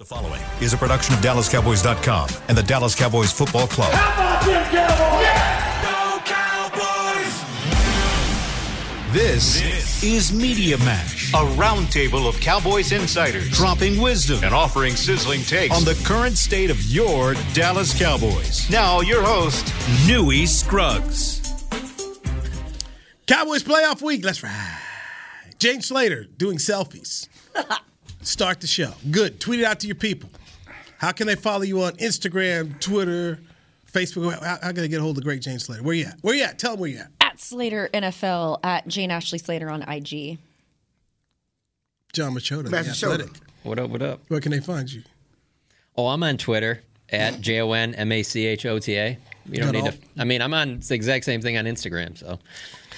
The following is a production of DallasCowboys.com and the Dallas Cowboys Football Club. How about them Cowboys? Go Cowboys! This, is Media Mash, a roundtable of Cowboys insiders dropping wisdom and offering sizzling takes on the current state of your Dallas Cowboys. Now, your host, Newy Scruggs. Cowboys playoff week. Let's ride. Jane Slater doing selfies. Start the show. Good. Tweet it out to your people. How can they follow you on Instagram, Twitter, Facebook? How, how can they get a hold of great Jane Slater? Where you at? Where you at? Tell them where you at. At Slater NFL at Jane Ashley Slater on IG. Jon Machota, the Master Shota. athletic. What up? What up? Where can they find you? Oh, I'm on Twitter at J O N M A C H O T A. You don't Got need all- to. I mean, I'm on the exact same thing on Instagram. So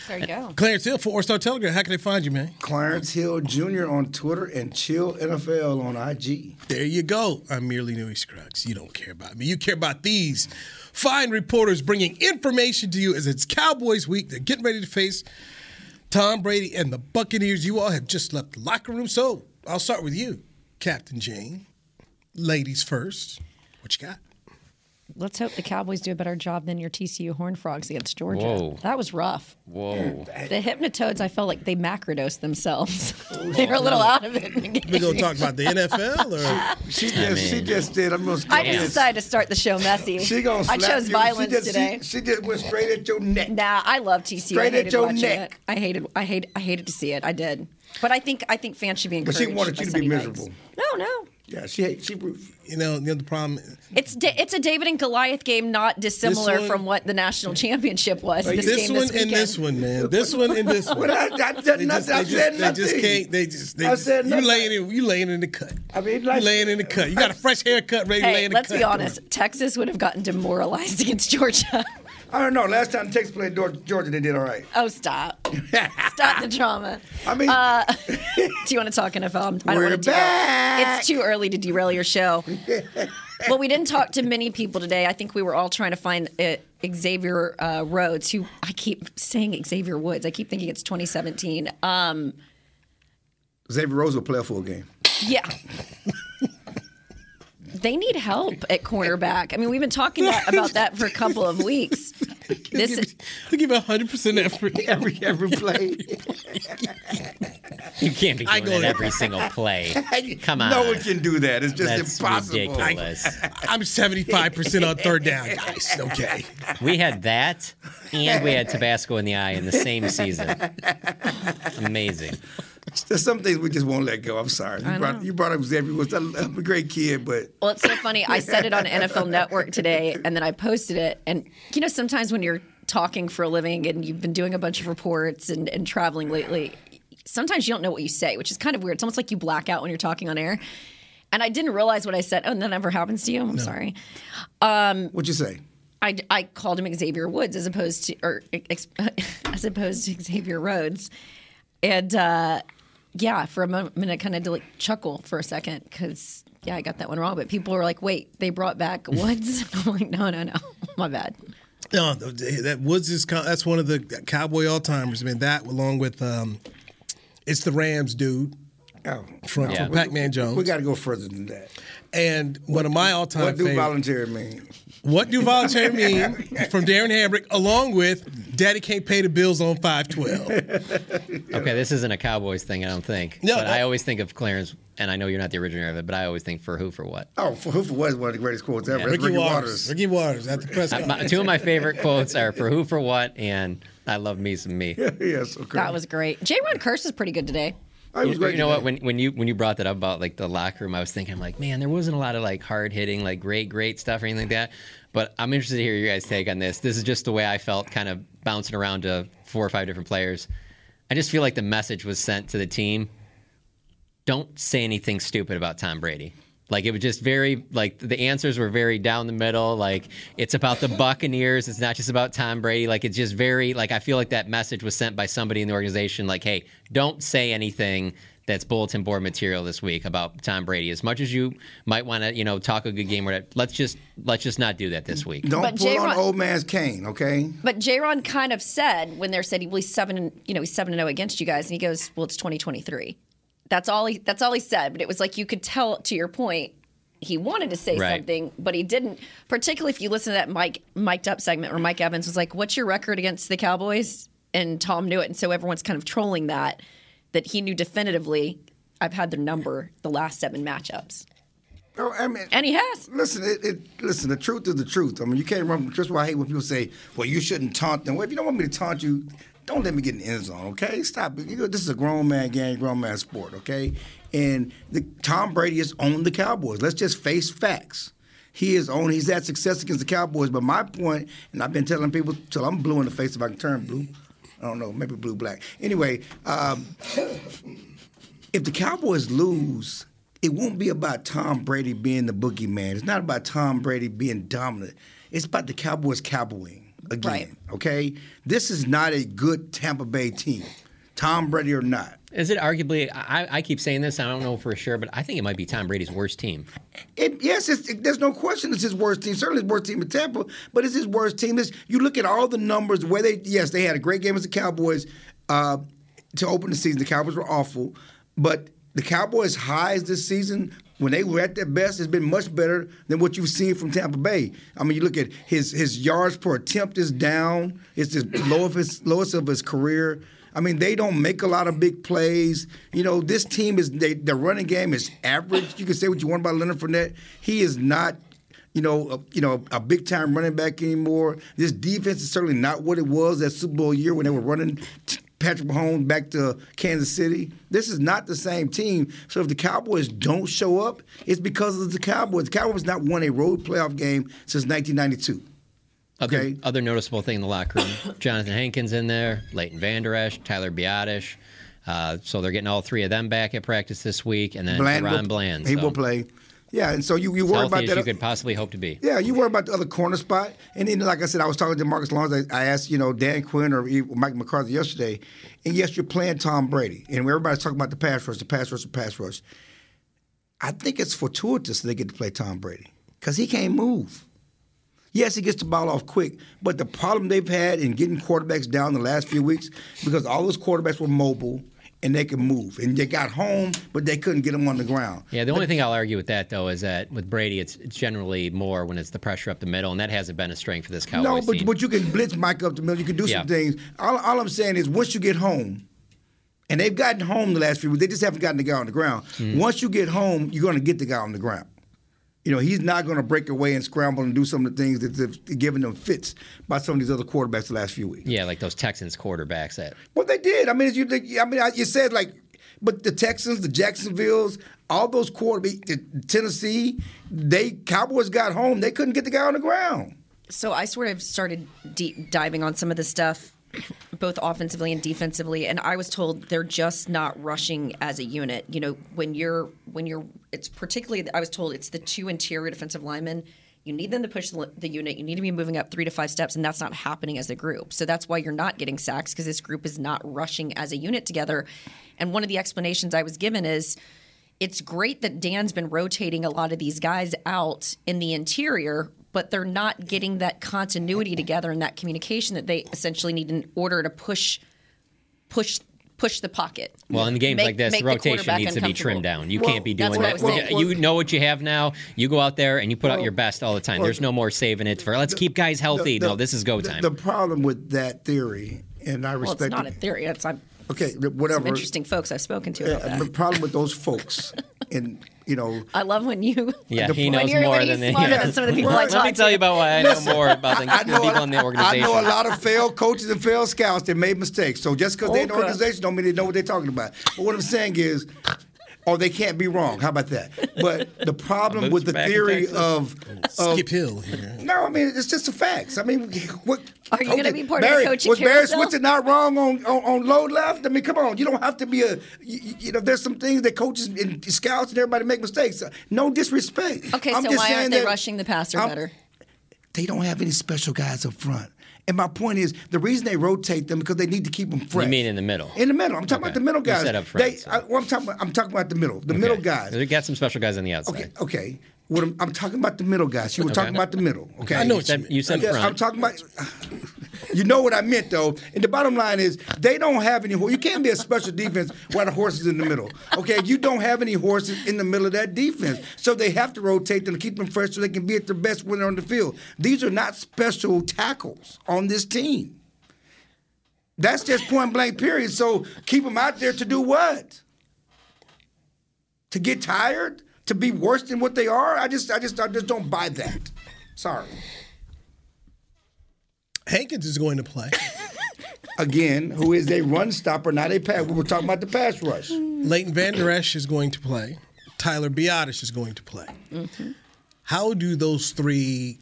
There you go. Clarence Hill, Four Star Telegram. How can they find you, man? Clarence Hill Jr. on Twitter and Chill NFL on IG. There you go. I'm merely Newy Scruggs. You don't care about me. You care about these fine reporters bringing information to you as it's Cowboys week. They're getting ready to face Tom Brady and the Buccaneers. You all have just left the locker room. So I'll start with you, Captain Jane. Ladies first. What you got? Let's hope the Cowboys do a better job than your TCU Horned Frogs against Georgia. Whoa. That was rough. whoa. The Hypnotoads, I felt like they macrodosed themselves. they were a little out of it. We game. gonna talk about the NFL or She just, she just did. I'm gonna. I just decided to start the show messy. She gonna. I chose you. violence she just, today. She, she just went straight at your neck. Nah, I love TCU. Straight I at hated your neck. it. I hated, I hate, I hated to see it. I did, but I think, I think fans should be But she wanted you to be Sonny Dykes. miserable. No, no. Yeah, she she. you know, the other problem It's it's a David and Goliath game, not dissimilar one- from what the national championship was. This, this game one this and this one, man. This one and this one. I, I, did They nothing. just, I said just, they just can't. They just. They I just said you nothing. laying in. You laying in the cut. I mean, you laying in the cut. You got a fresh haircut, ready to lay in the cut. let's be honest. Texas would have gotten demoralized against Georgia. I don't know. Last time Texas played Georgia, they did all right. Oh, stop! Stop the drama. I mean, Uh, do you want to talk NFL? I don't We're want to back. It's too early to derail your show. well, we didn't talk to many people today. I think we were all trying to find uh, Xavier uh, Rhodes, who I keep saying Xavier Woods. I keep thinking it's 2017. Um, Xavier Rhodes will play a full game. yeah. They need help at cornerback. I mean, we've been talking about that for a couple of weeks. This is, They give hundred percent effort. Every every play. You can't be I doing go- it every single play. Come on. No one can do that. It's just That's impossible. ridiculous. I'm seventy five percent on third down, guys. Okay. we had that, and we had Tabasco in the eye in the same season. Amazing. There's some things we just won't let go. I'm sorry. You brought, you brought up Xavier Woods. I'm a great kid, but Well, it's so funny. I said it on NFL Network today, and then I posted it. And you know, sometimes when you're talking for a living and you've been doing a bunch of reports and, and traveling lately, sometimes you don't know what you say, which is kind of weird. It's almost like you black out when you're talking on air. And I didn't realize what I said. Oh, and that never happens to you. I'm sorry. Um, what'd you say? I, I called him Xavier Woods as opposed to or as opposed to Xavier Rhodes, and uh, yeah, for a mo- minute, kind of like chuckle for a second because yeah, I got that one wrong. But people were like, "Wait, they brought back Woods?" I'm like, "No, no, no, my bad." No, that Woods is co- that's one of the Cowboy all timers. I mean, that along with um, it's the Rams dude Oh, from, Yeah. from Pac Man Jones, we got to go further than that. and one of my all time What do favorites. volunteer mean? What do volunteer mean? From Darren Hambrick, along with Daddy can't pay the bills on five twelve. Okay, this isn't a Cowboys thing, I don't think. No, but that- I always think of Clarence, and I know you're not the originator of it, but I always think for who for what. Oh, for who for what is one of the greatest quotes ever. Yeah. Ricky, Ricky Watters. Watters. Ricky Watters at the press Uh, conference. my- two of my favorite quotes are for who for what, and I love me some me. yeah, so great. That was great. Jayron Kearse is pretty good today. He was You, you know what? When when you when you brought that up about like the locker room, I was thinking, I'm like, man, there wasn't a lot of like hard hitting, like great, great stuff or anything like that. But I'm interested to hear your guys' take on this. This is just the way I felt, kind of bouncing around to four or five different players. I just feel like the message was sent to the team: don't say anything stupid about Tom Brady. Like it was just very like the answers were very down the middle. Like it's about the Buccaneers. It's not just about Tom Brady. Like it's just very like I feel like that message was sent by somebody in the organization. Like, hey, don't say anything that's bulletin board material this week about Tom Brady. As much as you might want to, you know, talk a good game or that, let's just let's just not do that this week. Don't But pull on Jayron- old man's cane, okay? But Jayron kind of said when they're said he was seven, you know, he's seven and zero against you guys, and he goes, "Well, it's 2023." That's all he. That's all he said. But it was like you could tell. To your point, he wanted to say Right. something, but he didn't. Particularly if you listen to that Mike mic'd up segment where Mike Evans was like, "What's your record against the Cowboys?" and Tom knew it, and so everyone's kind of trolling that. That he knew definitively. I've had their number the last seven matchups, Oh, I mean, and he has. Listen, it, it, listen. The truth is the truth. I mean, you can't run. Just why I hate when people say, "Well, you shouldn't taunt them." Well, if you don't want me to taunt you, don't let me get in the end zone. Okay, stop. this is a grown man game, grown man sport. Okay, and the, Tom Brady has owned the Cowboys. Let's just face facts. He is owned. He's had success against the Cowboys. But my point, and I've been telling people till I'm blue in the face if I can turn blue. I don't know, maybe blue black. Anyway, um, if the Cowboys lose, it won't be about Tom Brady being the boogeyman. It's not about Tom Brady being dominant. It's about the Cowboys cowboying again. Right. Okay? This is not a good Tampa Bay team. Tom Brady or not. Is it arguably? I, I keep saying this. I don't know for sure, but I think it might be Tom Brady's worst team. It, yes, it's, it, there's no question it's his worst team. Certainly his worst team in Tampa, but it's his worst team. It's, you look at all the numbers where they, yes, they had a great game as the Cowboys uh, to open the season. The Cowboys were awful, but the Cowboys' highs this season, when they were at their best, it's been much better than what you've seen from Tampa Bay. I mean, you look at his his yards per attempt is down. It's the lowest lowest of his career. I mean, they don't make a lot of big plays. You know, this team is they, the running game is average. You can say what you want about Leonard Fournette. He is not, you know, a, you know, a big time running back anymore. This defense is certainly not what it was that Super Bowl year when they were running t- Patrick Mahomes back to Kansas City. This is not the same team. So if the Cowboys don't show up, it's because of the Cowboys. The Cowboys not won a road playoff game since 1992. Other, Okay. other noticeable thing in the locker room: Jonathan Hankins in there, Leighton Vander Esch, Tyler Biadasz. Uh, so they're getting all three of them back at practice this week, and then Bland Ron will, Bland. He so will play. Yeah, and so you, you worry about as that. you could possibly hope to be. Yeah, you worry about the other corner spot. And then, like I said, I was talking to Marcus Lawrence. I, I asked, you know, Dan Quinn or Mike McCarthy yesterday. And yes, you're playing Tom Brady. And everybody's talking about the pass rush, the pass rush, the pass rush. I think it's fortuitous they get to play Tom Brady because he can't move. Yes, he gets the ball off quick, but the problem they've had in getting quarterbacks down the last few weeks because all those quarterbacks were mobile and they could move, and they got home, but they couldn't get them on the ground. Yeah, the only thing I'll argue with that though is that with Brady, it's, it's generally more when it's the pressure up the middle, and that hasn't been a strength for this Cowboys No, but team. but you can blitz Mike up the middle. You can do Yeah. some things. All, all I'm saying is once you get home, and they've gotten home the last few weeks, they just haven't gotten the guy on the ground. Mm-hmm. Once you get home, you're going to get the guy on the ground. You know, he's not going to break away and scramble and do some of the things that they've given them fits by some of these other quarterbacks the last few weeks. yeah, like those Texans quarterbacks that Well, they did. I mean, as you, I mean, you said like, but the Texans, the Jacksonville's, all those quarterbacks, Tennessee, they Cowboys got home. They couldn't get the guy on the ground. So I sort of started deep diving on some of the stuff, both offensively and defensively, and I was told they're just not rushing as a unit. You know, when you're when you're, it's particularly I was told it's the two interior defensive linemen. You need them to push the, unit. You need to be moving up three to five steps, and that's not happening as a group. So that's why you're not getting sacks because this group is not rushing as a unit together. And one of the explanations I was given is it's great that Dan's been rotating a lot of these guys out in the interior, but they're not getting that continuity together and that communication that they essentially need in order to push push push the pocket. Well, in games Make- like this, the the rotation needs to be trimmed down. You Well, can't be doing that. was saying. you know what you have now. You go out there and you put out your best all the time. There's no more saving it for let's keep guys healthy. The- no, this is go time. The, problem with that theory, and I Well, it's respect not a it- theory. It's I'm, Okay, some whatever. interesting folks I've spoken to about the problem with those folks, and you know, I love when you. yeah, the- he when knows you're, more when than he's the. smarter yeah. than some of the people I Right. talk Let me tell to. you about why I know more about the, I the know, people in the I organization. know a lot of failed coaches and failed scouts that made mistakes. So just because they're in the Okay. organization don't mean they know what they're talking about. But what I'm saying is, or they can't be wrong. How about that? But the problem with the theory of, of Skip Hill here. no, I mean it's just the facts. I mean, what Are you gonna be part of Barry, the coaching Was Barry? Switzer not wrong on, on on load left? I mean, come on, you don't have to be a you, you know. There's some things that coaches and scouts and everybody make mistakes. Uh, no disrespect. Okay, I'm so just why aren't they rushing the passer I'm- better? They don't have any special guys up front. And my point is, the reason they rotate them because they need to keep them fresh. You mean in the middle? In the middle. I'm talking Okay. about the middle guys. said up front, They, so- I, well, I'm talking. About, I'm talking about the middle. The middle guys. They got some special guys on the outside. Okay. Okay. What I'm, I'm talking about the middle guys. You were Okay. talking about the middle. Okay. I know You what said, you said Yeah, front. I'm talking about. You know what I meant though. And the bottom line is they don't have any. You can't be a special defense while the horse is in the middle. Okay, you don't have any horses in the middle of that defense, so they have to rotate them to keep them fresh so they can be at their best when they're on the field. These are not special tackles on this team. That's just point blank. Period. So keep them out there to do what? To get tired? To be worse than what they are? I just, I just, I just don't buy that. Sorry. Hankins is going to play. Again, who is a run stopper, not a pass. We were talking about the pass rush. Leighton Van Der Esch is going to play. Tyler Biadasz is going to play. Mm-hmm. How do those three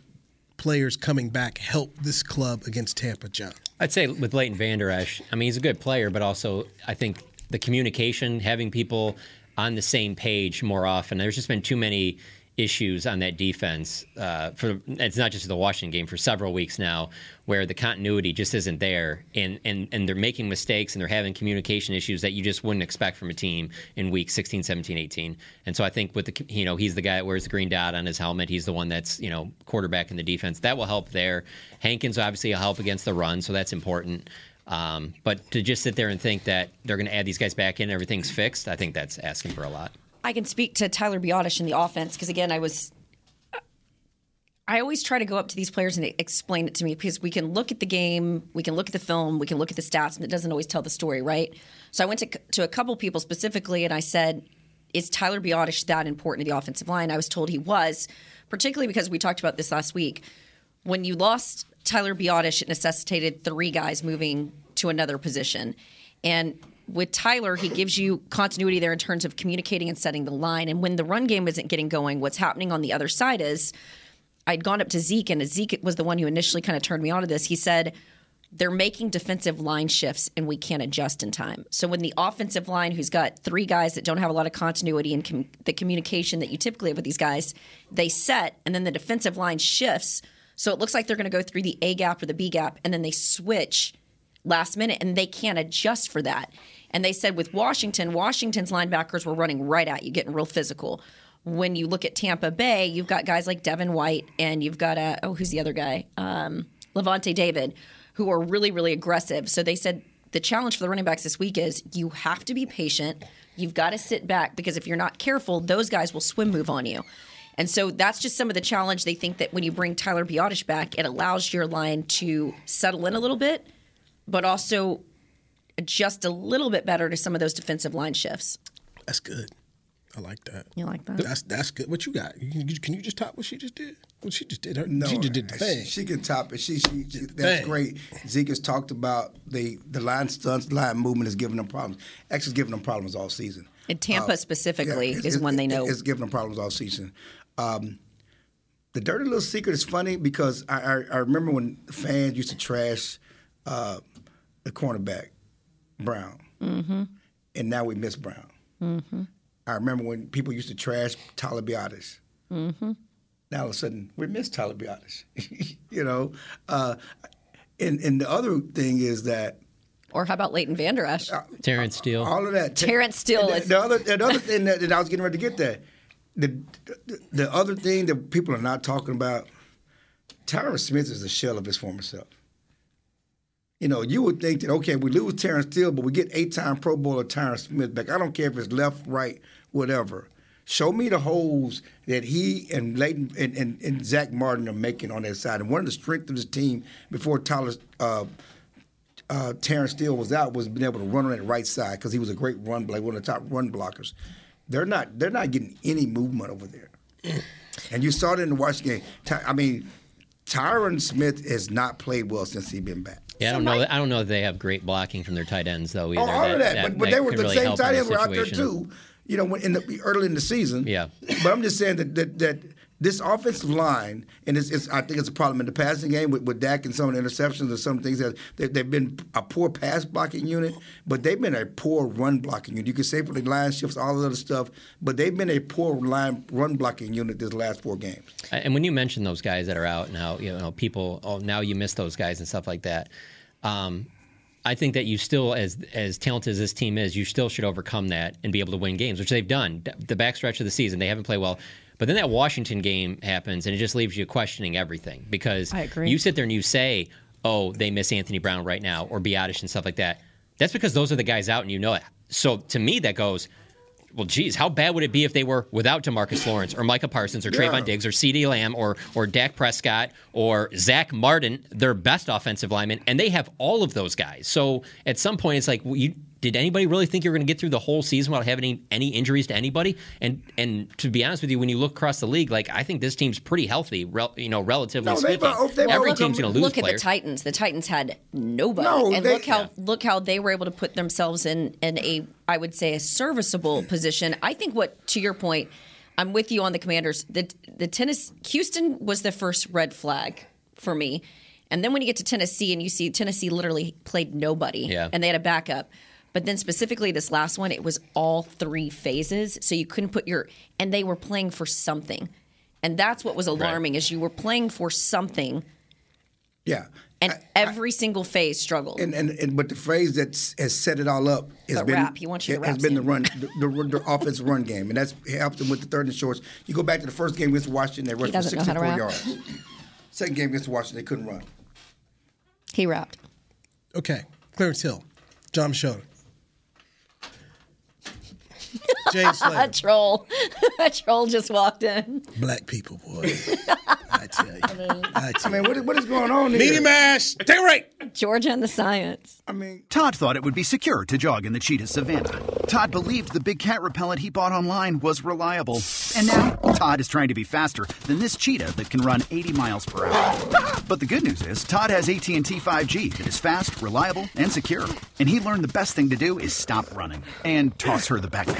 players coming back help this club against Tampa, Jon? I'd say with Leighton Vander Esch, I mean, he's a good player, but also I think the communication, having people on the same page more often. There's just been too many issues on that defense uh, for it's not just the Washington game for several weeks now where the continuity just isn't there. And, and and they're making mistakes and they're having communication issues that you just wouldn't expect from a team in week 16 17 18 and so I think with the you know he's the guy that wears the green dot on his helmet. He's the one that's you know quarterback in the defense. That will help there. Hankins obviously will help against the run so that's important um, but to just sit there and think that they're going to add these guys back in and everything's fixed I think that's asking for a lot I can speak to Tyler Biadasz in the offense because again, I was. I always try to go up to these players and explain it to me because we can look at the game, we can look at the film, we can look at the stats, and it doesn't always tell the story, right? So I went to to a couple people specifically, and I said, "Is Tyler Biadasz that important to the offensive line?" I was told he was, particularly because we talked about this last week. When you lost Tyler Biadasz, it necessitated three guys moving to another position, and with Tyler, he gives you continuity there in terms of communicating and setting the line. And when the run game isn't getting going, what's happening on the other side is I'd gone up to Zeke, and Zeke was the one who initially kind of turned me on to this. He said, they're making defensive line shifts and we can't adjust in time. So when the offensive line, who's got three guys that don't have a lot of continuity and com- the communication that you typically have with these guys, they set, and then the defensive line shifts. So it looks like they're going to go through the A gap or the B gap, and then they switch last minute, and they can't adjust for that. And they said with Washington, Washington's linebackers were running right at you, getting real physical. When you look at Tampa Bay, you've got guys like Devin White and you've got a oh, who's the other guy? Um, Lavonte David, who are really, really aggressive. So they said the challenge for the running backs this week is you have to be patient. You've got to sit back because if you're not careful, those guys will swim move on you. And so that's just some of the challenge. They think that when you bring Tyler Biadasz back, it allows your line to settle in a little bit, but also adjust a little bit better to some of those defensive line shifts. That's good. I like that. You like that? That's that's good. What you got? You, you, can you just top what she just did? What she just did? Her, No, she just did the thing. She, can top it. She, she, she that's thing. great. Zeke has talked about the the line stunts, line movement is giving them problems. X is giving them problems all season. And Tampa Uh, specifically yeah, it's- is it's- when they know. it's giving them problems all season. Um, the dirty little secret is funny because I, I, I remember when fans used to trash uh, the cornerback Brown, Mm-hmm. and now we miss Brown. I remember when people used to trash Tyler Biadasz. Mm-hmm. Now all of a sudden we miss Tyler Biadasz. you know, uh, and and the other thing is that Or how about Leighton Vander Esch? Terence Steele all of that. Terence Steele the, is- the other the other thing that, that I was getting ready to get there. The, the the other thing that people are not talking about. Tyron Smith is a shell of his former self. You know, you would think that okay, we lose Terence Steele, but we get eight-time Pro Bowler Tyron Smith back. I don't care if it's left, right, whatever. Show me the holes that he and Leighton and, and, and Zack Martin are making on that side. And one of the strengths of this team before Tyler uh, uh, Terence Steele was out was being able to run on that right side because he was a great run like one of the top run blockers. They're not they're not getting any movement over there. and you saw it in the Washington game. I mean, Tyron Smith has not played well since he's been back. Yeah, I don't know. I don't know if they have great blocking from their tight ends though either. Oh, all of that, but, but they were the really same tight ends were out there too. You know, in the early in the season. Yeah. But I'm just saying that that, that this offensive line, and it's, it's I think it's a problem in the passing game with, with Dak and some of the interceptions and some things that they, they've been a poor pass blocking unit, but they've been a poor run blocking unit. You can say for the line shifts, all the other stuff, but they've been a poor line run blocking unit this last four games. And when you mention those guys that are out and how you know people, oh, now you miss those guys and stuff like that. Um, I think that you still, as as talented as this team is, you still should overcome that and be able to win games, which they've done. The backstretch of the season, they haven't played well. But then that Washington game happens, and it just leaves you questioning everything because I agree. you sit there and you say, oh, they miss Anthony Brown right now or Biadasz and stuff like that. That's because those are the guys out and you know it. So to me, that goes, well, geez, how bad would it be if they were without Demarcus Lawrence or Micah Parsons or Trevon Diggs or CeeDee Lamb or or Dak Prescott or Zack Martin, their best offensive lineman, and they have all of those guys. So at some point, it's like, well, you, did anybody really think you were going to get through the whole season without having any, any injuries to anybody? And and to be honest with you, when you look across the league, like I think this team's pretty healthy, rel, you know, relatively No, speaking. uh, they've Every team's going to lose look at players. the Titans. The Titans had nobody, No, and they- look how Yeah. look how they were able to put themselves in in a I would say a serviceable position. I think what to your point, I'm with you on the Commanders. The the Tennessee Houston was the first red flag for me, and then when you get to Tennessee and you see Tennessee literally played nobody, Yeah. and they had a backup. But then specifically this last one, it was all three phases, so you couldn't put your and they were playing for something. And that's what was alarming is you were playing for something Yeah. and I- every single phase struggled. And, and, and but the phrase that has set it all up has The been rap. He wants you to has rap, been the Sam. run the, the, the offensive run game, and that's helped them with the third and shorts. You go back to the first game against Washington, they rushed for doesn't know how to 64 yards. Second game against Washington, they couldn't run. he rapped. Okay, Clarence Hill, John Schroeder. James A troll. a troll just walked in. Black people, boy. I tell you. I I tell you. mean, what is, what is going on here? Media Mash, take a break. Georgia and the science. I mean, Todd thought it would be secure to jog in the cheetah savannah. Todd believed the big cat repellent he bought online was reliable. And now, Todd is trying to be faster than this cheetah that can run 80 miles per hour. But the good news is, Todd has AT&T 5G that is fast, reliable, and secure. And he learned the best thing to do is stop running and toss her the backpack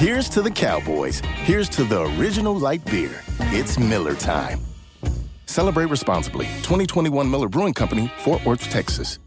Here's to the Cowboys. Here's to the original light beer. It's Miller Time. Celebrate responsibly. 2021 Miller Brewing Company, Fort Worth, Texas.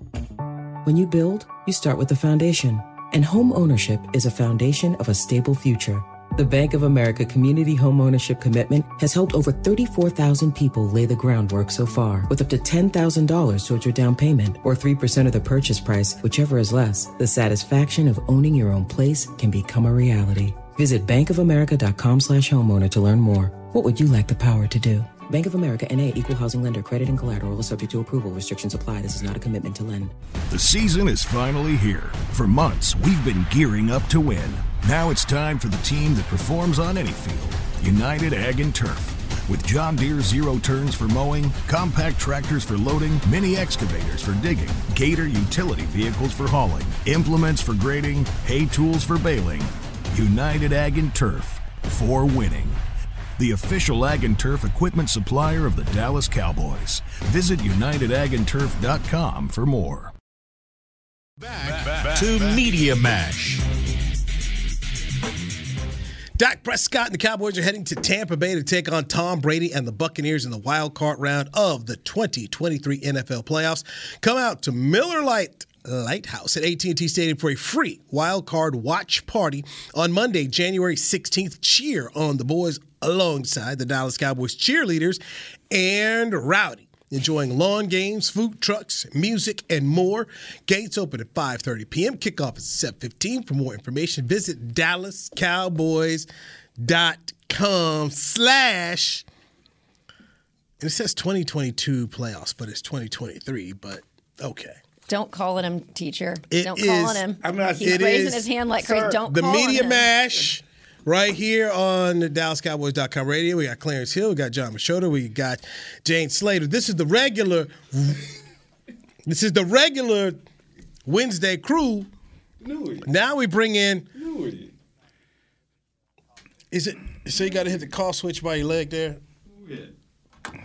When you build, you start with the foundation. And home ownership is a foundation of a stable future. The Bank of America Community Home Ownership Commitment has helped over 34,000 people lay the groundwork so far, with up to $10,000 towards your down payment or 3% of the purchase price, whichever is less. The satisfaction of owning your own place can become a reality. Visit bankofamerica.com slash homeowner to learn more. What would you like the power to do? Bank of America NA equal housing lender credit and collateral is subject to approval. Restrictions apply. This is not a commitment to lend. The season is finally here. For months, we've been gearing up to win. Now it's time for the team that performs on any field United Ag and Turf. With John Deere zero turns for mowing, compact tractors for loading, mini excavators for digging, Gator utility vehicles for hauling, implements for grading, hay tools for baling. United Ag and Turf for winning. The official Ag and Turf equipment supplier of the Dallas Cowboys. Visit UnitedAgAndTurf.com for more. Back to Media Mash. Dak Prescott and the Cowboys are heading to Tampa Bay to take on Tom Brady and the Buccaneers in the wild card round of the 2023 NFL playoffs. Come out to Miller Lite Lighthouse at AT&T Stadium for a free wild card watch party on Monday, January 16th. Cheer on the boys alongside the Dallas Cowboys cheerleaders and Rowdy enjoying lawn games, food trucks, music, and more. Gates open at 5.30 p.m. Kickoff is 7.15. For more information, visit dallascowboys.com slash, and it says 2022 playoffs, but it's 2023, but okay. Don't call it him, teacher. It Don't call is- it him. I'm not- He's it raising is- his hand like crazy. Don't the call on Media him. Mash right here on the DallasCowboys.com radio. We got Clarence Hill, we got Jon Machota, we got Jane Slater. This is the regular. This is the regular Wednesday crew. Now we bring in. Is it so? You got to hit the call switch by your leg there.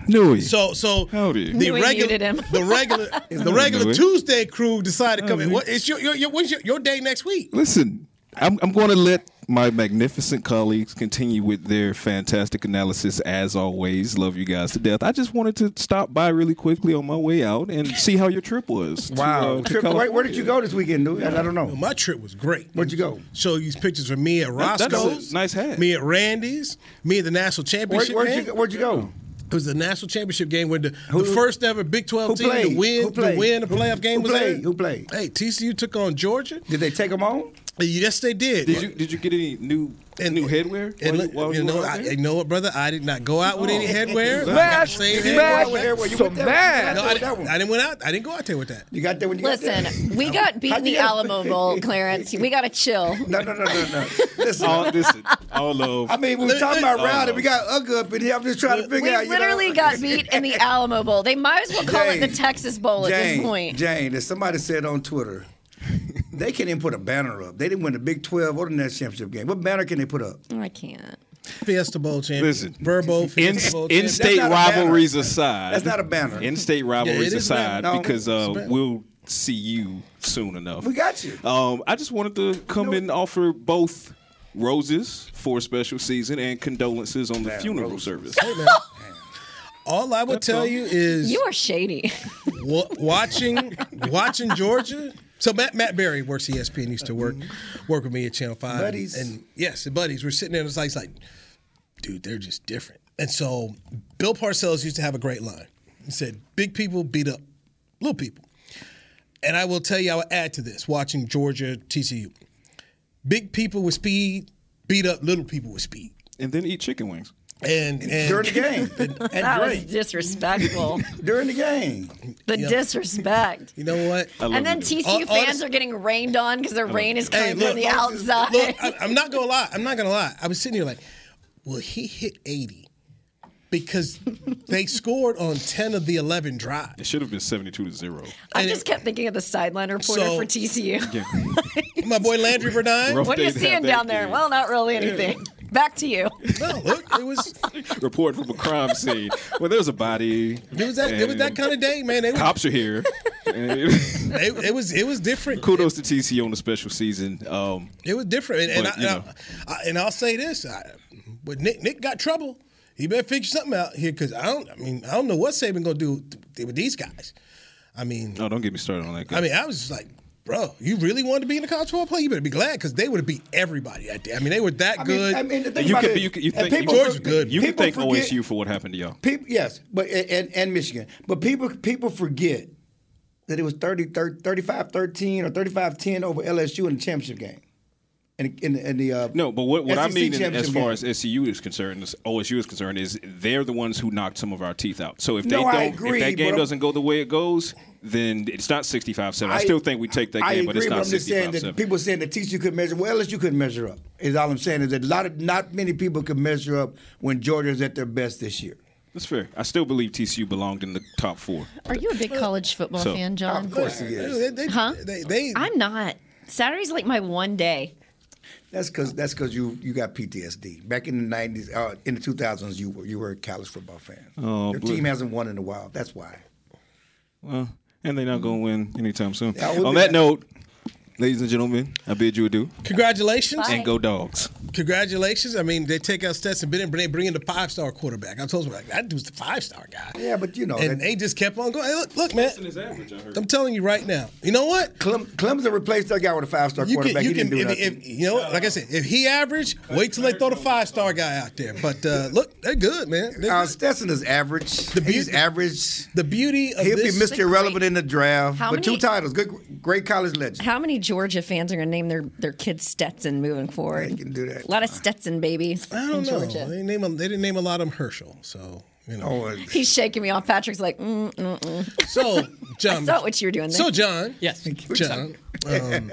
Newy. So so Howdy. the Newy regular muted him. the regular the regular Newy. Tuesday crew decided to come in. Howdy. What it's your your, your when's your, your day next week? Listen, I'm, I'm going to let my magnificent colleagues continue with their fantastic analysis as always. Love you guys to death. I just wanted to stop by really quickly on my way out and see how your trip was. to, Wow. uh, to Trip- where, where did you go this weekend, dude? I, I don't know. Well, my trip was great. Where'd you go? Show you pictures of me at That- that's a Roscoe's. nice hat. Me at Randy's. Me at the national championship where'd, you, where'd you go? It was the national championship game where the, Who- the first ever Big 12 team played? to win to win a playoff game Who was played? there. Who played? Hey, TCU took on Georgia. Did they take them on? Yes, they did. Did you did you get any new new headwear? And while look, while you were know, I, you know what, brother? I did not go out with any oh. headwear. I got Smash, the same smash, headwear. You went there- you No, I, with that one. didn't, I didn't went out. I didn't go out there with that. You got there when you got there? Listen, we got beat in the Alamo Bowl, Clarence. We got to chill. No, no, no, no, no. Listen. all, listen, all love. I mean, we're talking about Oh, round and we got Ugg up in here. I'm just trying to figure We out. you know- literally got beat in the Alamo Bowl. They might as well call it the Texas Bowl at Jane, this point. Jane, as somebody said on Twitter, they can't even put a banner up. They didn't win the Big 12 or the national championship game. What banner can they put up? I can't. Fiesta Bowl champion. Listen, Verbo in, Bowl in state That's banner. rivalries aside, That's not a banner. In-state rivalries is a aside. No, because uh, we'll see you soon enough. We got you. Um, I just wanted to come and offer both roses for a special season and condolences on the funeral service. Hey, man. All I would tell all. you is You are shady. wa- watching watching Georgia. So Matt Matt Barrie works ESPN. Used to work mm-hmm. work with me at Channel Five. Buddies. and yes, the buddies. We're sitting there. and It's like, it's like, dude, they're just different. And so Bill Parcells used to have a great line. He said, "Big people beat up little people." And I will tell you, I will add to this: watching Georgia TCU, big people with speed beat up little people with speed. And then eat chicken wings. And, and During the game. and That was disrespectful. During the game. The Yeah. disrespect. you know what? And then you. TCU Hon- fans honest- are getting rained on because the rain is Hey, coming look, from the look, outside. Look, I, I'm not gonna lie. I'm not gonna lie. I was sitting here like, well, he hit 80? Because they scored on 10 of the 11 drives. It should have been seventy-two to zero. I and just kept thinking of the sideline reporter So- for TCU. My boy Landry Verdine. What are you day to have seeing down there? game. Well, not really anything. Back to you. No, look, it was Report from a crime scene. Well, there was a body. it was that it was that kind of day, man. They, was, Cops are here. It, it was it was different. Kudos to TC on the special season. Um, It was different, and, and, But, I, and, I, I, and I'll say this: I, but Nick Nick got trouble. He better figure something out here because I don't. I mean, I don't know what Saban gonna do with these guys. I mean, oh, don't get me started on that. I mean, I was just like, bro, you really wanted to be in the college football play? You better be glad because they would have beat everybody out there. I mean, they were that I mean, good. I mean, the thing you about could, it- you could, you and think people Georgia's for- good. You can people thank forget- OSU for what happened to y'all. People, yes, but and, and Michigan. But people people forget that it was 30, 30 35-13 or 35-10 over LSU in the championship game. In, in, in the uh, No, but what, what I mean in- as far game. as SCU is concerned, as OSU is concerned, is they're the ones who knocked some of our teeth out. So if they No, I don't, agree, if that game doesn't go the way it goes, then it's not 65-7. I, still think we take that I game, agree, but it's not I'm just saying 65-7. people saying that TCU couldn't measure. Well, LSU couldn't measure up. Is all I'm saying is that a lot of not many people could measure up when Georgia's at their best this year. That's fair. I still believe TCU belonged in the top four. Are you a big college football So- fan, Jon? Of course he is. they, they, Huh? they, they, I'm not. Saturday's like my one day. That's because that's because you you got PTSD. Back in the '90s, uh, in the 2000s, you were you were a college football fan. Oh, Your team hasn't won in a while. That's why. Well, and they're not going to win anytime soon. On be that note, ladies and gentlemen, I bid you adieu. congratulations. Bye. And go dogs. Congratulations. I mean, they take out Stetson Bennett, but they bring in the five star quarterback. I told them, like, that dude's the five star guy. Yeah, but you know, And they just kept on going. Hey, look, look, man. Average, I'm telling you right now. You know what? Clem, Clemson replaced that guy with a five star quarterback. can, you he can, didn't do if, nothing. if, you know, like I said, if he average, wait till they throw the five star guy out there. But uh, look, they're good, man. They're uh, good. Stetson is average. The He's beauty- average. the beauty of He'll be Mr. Irrelevant in the draft. How but two titles. Good, great college legend. How many Georgia fans are going to name their, their kids Stetson moving forward? You can do that. A lot of Stetson babies I in don't know. Georgia. They, name a, they didn't name a lot of them Herschel, so you know. Oh, He's shaking me off. Patrick's like, mm, mm, mm. So, Jon. I saw what you were doing there. So, Jon. Yes. Jon. Um,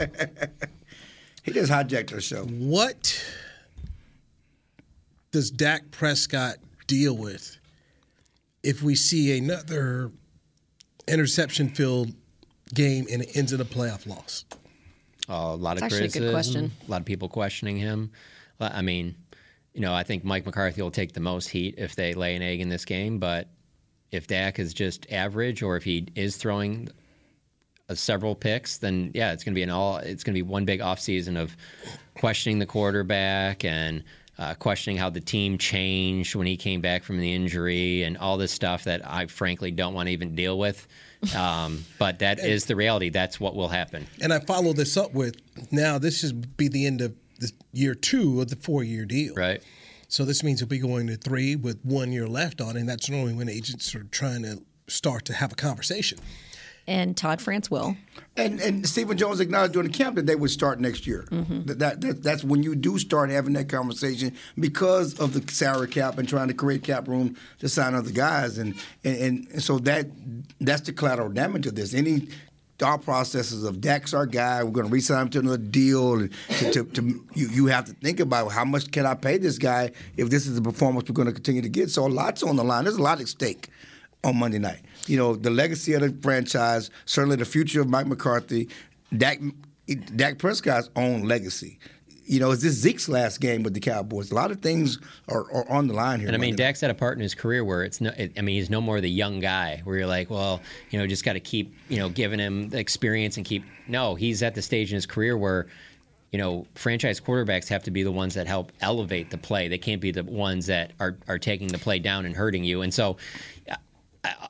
he just hijacked our show. what does Dak Prescott deal with if we see another interception filled game and it ends in a playoff loss? Uh, a lot of It's actually a good criticism. question. A lot of people questioning him. I mean, you know, I think Mike McCarthy will take the most heat if they lay an egg in this game. But if Dak is just average, or if he is throwing uh, several picks, then yeah, it's going to be an all. It's going to be one big offseason of questioning the quarterback and uh, questioning how the team changed when he came back from the injury and all this stuff that I frankly don't want to even deal with. Um, but that is the reality. That's what will happen. And I follow this up with now. This should be the end of the year two of the four-year deal. Right. So this means he'll be going to three with one year left on, and that's normally when agents are trying to start to have a conversation. And Todd France will. And and Stephen Jones acknowledged during the camp that they would start next year. Mm-hmm. That, that, that that's when you do start having that conversation because of the salary cap and trying to create cap room to sign other guys. And and, and so that that's the collateral damage of this. Any thought processes of Dak's our guy. We're going to re-sign him to another deal. And to, to, to, you, you have to think about how much can I pay this guy if this is the performance we're going to continue to get. So a lot's on the line. There's a lot at stake on Monday night. You know, the legacy of the franchise, certainly the future of Mike McCarthy, Dak, Dak Prescott's own legacy. You know, is this Zeke's last game with the Cowboys? A lot of things are, are on the line here. And I mean, Dak's at a part in his career where it's no. It, I mean, he's no more the young guy where you're like, well, you know, just got to keep, you know, giving him the experience and keep. No, he's at the stage in his career where, you know, franchise quarterbacks have to be the ones that help elevate the play. They can't be the ones that are are taking the play down and hurting you. And so,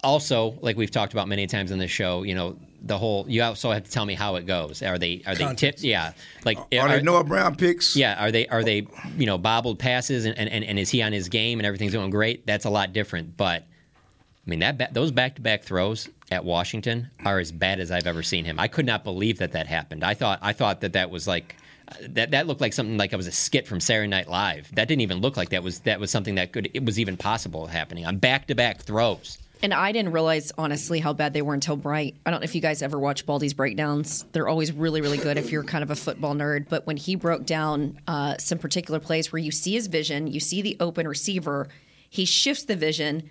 also, like we've talked about many times in this show, you know, the whole you also have to tell me how it goes. Are they are they tipped? Yeah, like Are they Noah Brown picks? Yeah, are they are they you know bobbled passes and, and, and is he on his game and everything's going great? That's a lot different. But I mean that those back to back throws at Washington are as bad as I've ever seen him. I could not believe that that happened. I thought I thought that that was like that that looked like something like it was a skit from Saturday Night Live. That didn't even look like that was that was something that could it was even possible happening on back to back throws. And I didn't realize, honestly, how bad they were until Bright. I don't know if you guys ever watch Baldy's breakdowns. They're always really, really good if you're kind of a football nerd. But when he broke down uh, some particular plays where you see his vision, you see the open receiver, he shifts the vision,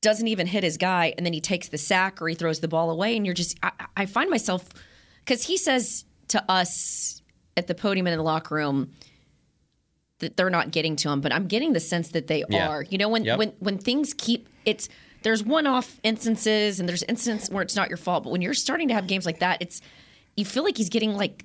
doesn't even hit his guy, and then he takes the sack or he throws the ball away. And you're just, I, I find myself, because he says to us at the podium and in the locker room, that they're not getting to him, but I'm getting the sense that they Yeah. are. You know, when Yep. when when things keep it's there's one-off instances and there's instances where it's not your fault, but when you're starting to have games like that, it's you feel like he's getting like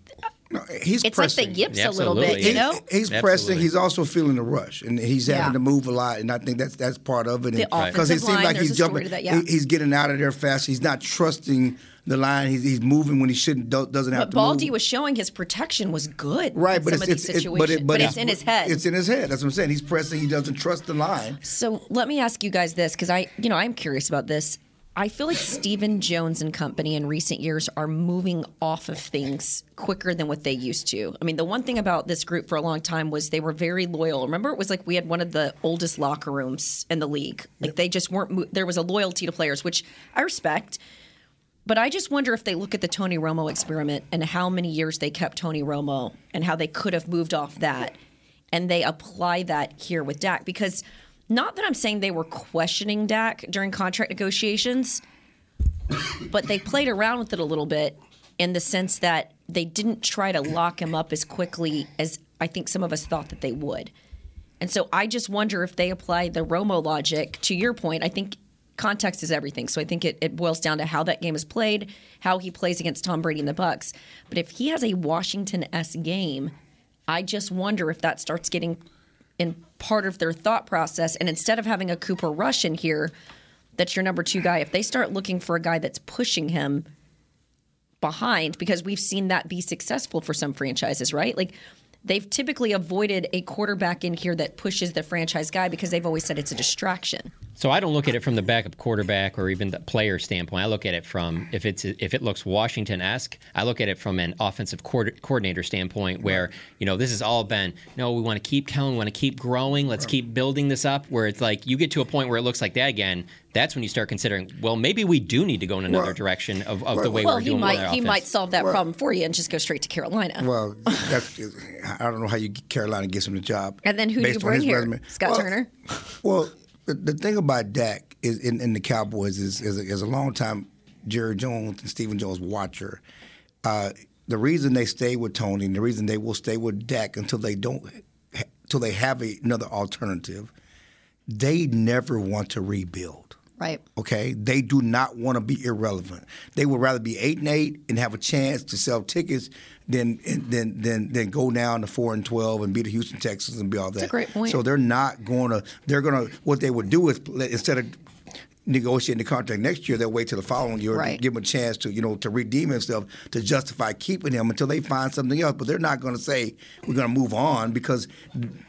he's it's pressing. like the yips a little bit, you He- know. he's pressing. He's also feeling the rush, and he's having Yeah. to move a lot. And I think that's that's part of it. The And- offensive it seems line, like there's he's a story jumping. to that, yeah. he- he's getting out of there fast. He's not trusting the line. He's, he's moving when he shouldn't. do- Doesn't have But to Baldy move. was showing his protection was good, Right, but some it's, of it's, these it's situations. but, but it's, in his head. It's in his head. That's what I'm saying. He's pressing. He doesn't trust the line. So let me ask you guys this because I, you know, I'm curious about this. I feel like Stephen Jones and company in recent years are moving off of things quicker than what they used to. I mean, the one thing about this group for a long time was they were very loyal. Remember, it was like we had one of the oldest locker rooms in the league. Like they just weren't. mo- There was a loyalty to players, which I respect. But I just wonder if they look at the Tony Romo experiment and how many years they kept Tony Romo and how they could have moved off that and they apply that here with Dak because not that I'm saying they were questioning Dak during contract negotiations, but they played around with it a little bit in the sense that they didn't try to lock him up as quickly as I think some of us thought that they would. And so I just wonder if they apply the Romo logic to your point. I think context is everything. So I think it, it boils down to how that game is played, how he plays against Tom Brady and the Bucks. But if he has a Washington S game, I just wonder if that starts getting in part of their thought process. And instead of having a Cooper Rush in here, that's your number two guy, if they start looking for a guy that's pushing him behind, because we've seen that be successful for some franchises, right? Like they've typically avoided a quarterback in here that pushes the franchise guy because they've always said it's a distraction. So I don't look at it from the backup quarterback or even the player standpoint. I look at it from if it's if it looks Washington esque. I look at it from an offensive coordinator standpoint, where you know this has all been no, we want to keep Kellen, we want to keep growing, let's keep building this up. Where it's like you get to a point where it looks like that again. That's when you start considering, well, maybe we do need to go in another Well, direction of, of the way well, we're he doing might our he offense. might solve that Well- problem for you and just go straight to Carolina. Well, that's, I don't know how you Carolina gets him the job. and then who do you based bring his here? resume. Scott Well, Turner. Well, the, thing about Dak is in, in the Cowboys is as a, as a long time Jerry Jones and Stephen Jones watcher. Uh, the reason they stay with Tony and the reason they will stay with Dak until they don't, until they have a, another alternative, they never want to rebuild. Right. Okay, they do not want to be irrelevant. They would rather be eight and eight and have a chance to sell tickets than than than than go down to four and twelve and be the Houston Texans and be all that. That's a great point. So they're not going to. They're going to. What they would do is instead of negotiating the contract next year, they'll wait till the following year Right. to give him a chance to you know to redeem himself to justify keeping him until they find something else. But they're not going to say we're going to move on because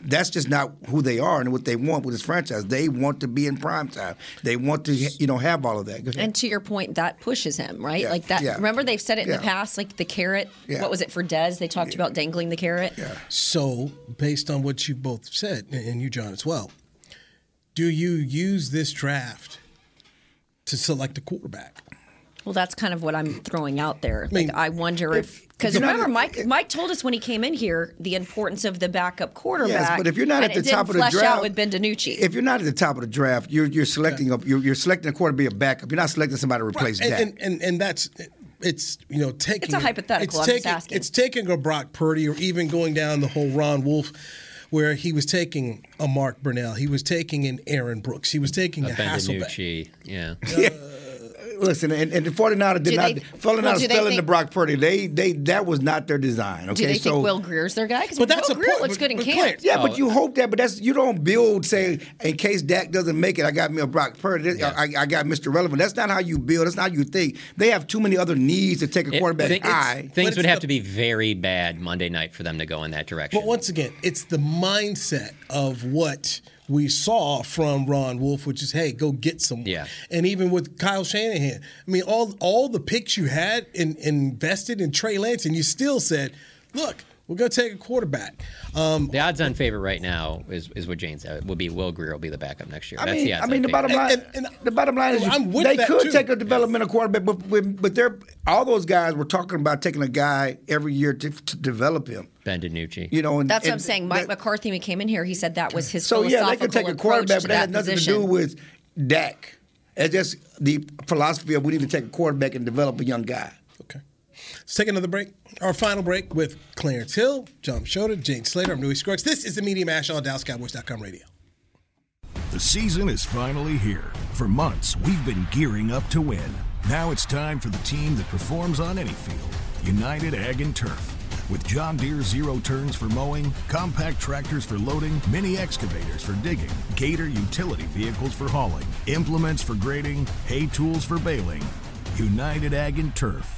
that's just not who they are and what they want with this franchise. They want to be in prime time. They want to you know have all of that. And to your point, that pushes him, right? Yeah, Like that. yeah. Remember, they've said it in Yeah. the past, like the carrot. Yeah. What was it for Dez? They talked about dangling the carrot. So, based on what you both said, and you, Jon, as well, do you use this draft to select a quarterback? Well, that's kind of what I'm throwing out there. mean, like, I wonder if because you're not remember, Mike Mike told us when he came in here the importance of the backup quarterback. Yes, but if you're not at the top of the draft, out with Ben DiNucci. If you're not at the top of the draft, you're you're selecting a you're, you're selecting a quarter to be a backup. You're not selecting somebody to replace and, Dak. and, and and that's it's you know taking It's a hypothetical, It's I'm just asking. it's taking a Brock Purdy or even going down the whole Ron Wolf. Where he was taking a Mark Brunell, he was taking an Aaron Brooks, he was taking a, A Ben Hasselbeck. DiNucci, yeah. Uh, Listen, and, and the 49ers did Do not. they- 49ers well, do they fell into Brock Purdy. They they that was not their design. Okay, Do they so think Will Grier's their guy? Because But Will that's a Greer point, looks but- good in but camp. Clarence- yeah, Oh. but you hope that. But that's you don't build say in case Dak doesn't make it. I got me a Brock Purdy. I, I got Mr. Relevant. That's not how you build. That's not how you think. They have too many other needs to take a quarterback thi- high. But Things would have the- to be very bad Monday night for them to go in that direction. But once again, it's the mindset of what we saw from Ron Wolf, which is, hey, go get someone. Yeah. And even with Kyle Shanahan, I mean, all all the picks you had in, invested in Trey Lance, and you still said, look, we're going to take a quarterback. Um, the odds-on favorite right now is, is what Jane said. Will be Will Grier will be the backup next year. I That's mean, the I odds-on mean, the bottom line, And- and- the bottom line is you- I'm with they that, could too. take a developmental quarterback, but but, but they're all those guys were talking about taking a guy every year to, to develop him. Ben DiNucci. You know, and, That's what I'm saying. Mike that- McCarthy, when he came in here, he said that was his philosophy. So yeah, they could take a philosophical quarterback, but to that has nothing position. to do with Dak. It's just the philosophy of we need to take a quarterback and develop a young guy. Okay. Let's take another break. Our final break with Clarence Hill, John Schroeder, Jane Slater. I'm Newy Scruggs. This is the Media Mash on DallasCowboys.com radio. The season is finally here. For months, we've been gearing up to win. Now it's time for the team that performs on any field United Ag and Turf. With John Deere zero turns for mowing, compact tractors for loading, mini excavators for digging, Gator utility vehicles for hauling, implements for grading, hay tools for baling. United Ag and Turf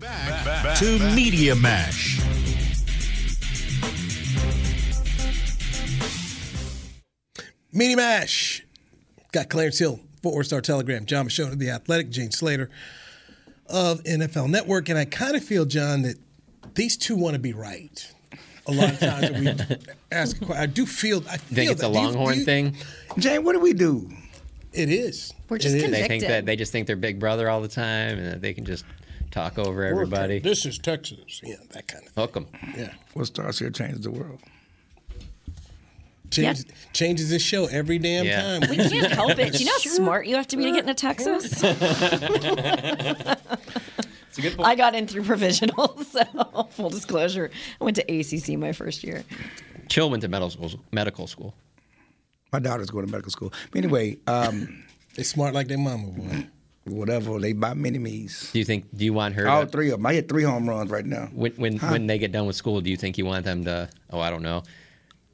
To Media Mash. Media Mash. Got Clarence Hill, Four Star Telegram, Jon Machota, of The Athletic, Jane Slater of NFL Network. And I kind of feel, Jon, that these two want to be right. A lot of times we ask, a que- I do feel. I feel think it's that. a Do you- Longhorn you- thing? Jane, what do we do? It is. We're just It is. They think that they just think they're big brother all the time and that they can just talk over everybody. This is Texas. Yeah, that kind of. Hook 'em. Yeah. What starts here changes the world. Changes, changes this show every damn Yeah. time. We can't help it. Do you know how smart you have to be to get into Texas? It's a good point. I got in through provisional, so full disclosure. I went to ACC my first year. Chill went to medical school. Medical school. My daughter's going to medical school. But Anyway, um, they smart like their mama, boy. Whatever they by mini me's. Do you think? Do you want her? All to, three of them. I hit three home runs right now. when when, Huh? when they get done with school, do you think you want them to? Oh, I don't know.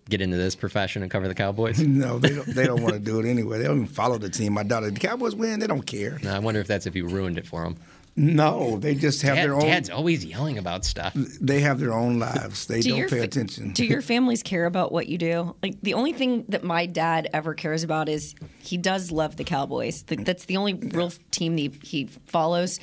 Get into this profession and cover the Cowboys. No, they don't. They don't want to do it anyway. They don't even follow the team. My daughter, the Cowboys win. They don't care. No, I wonder if that's if you ruined it for them. No, they just have Dad, their own. Dad's always yelling about stuff. They have their own lives. They Do don't your pay fa- attention. Do your families care about what you do? Like the only thing that my dad ever cares about is he does love the Cowboys. That's the only real team that he, he follows.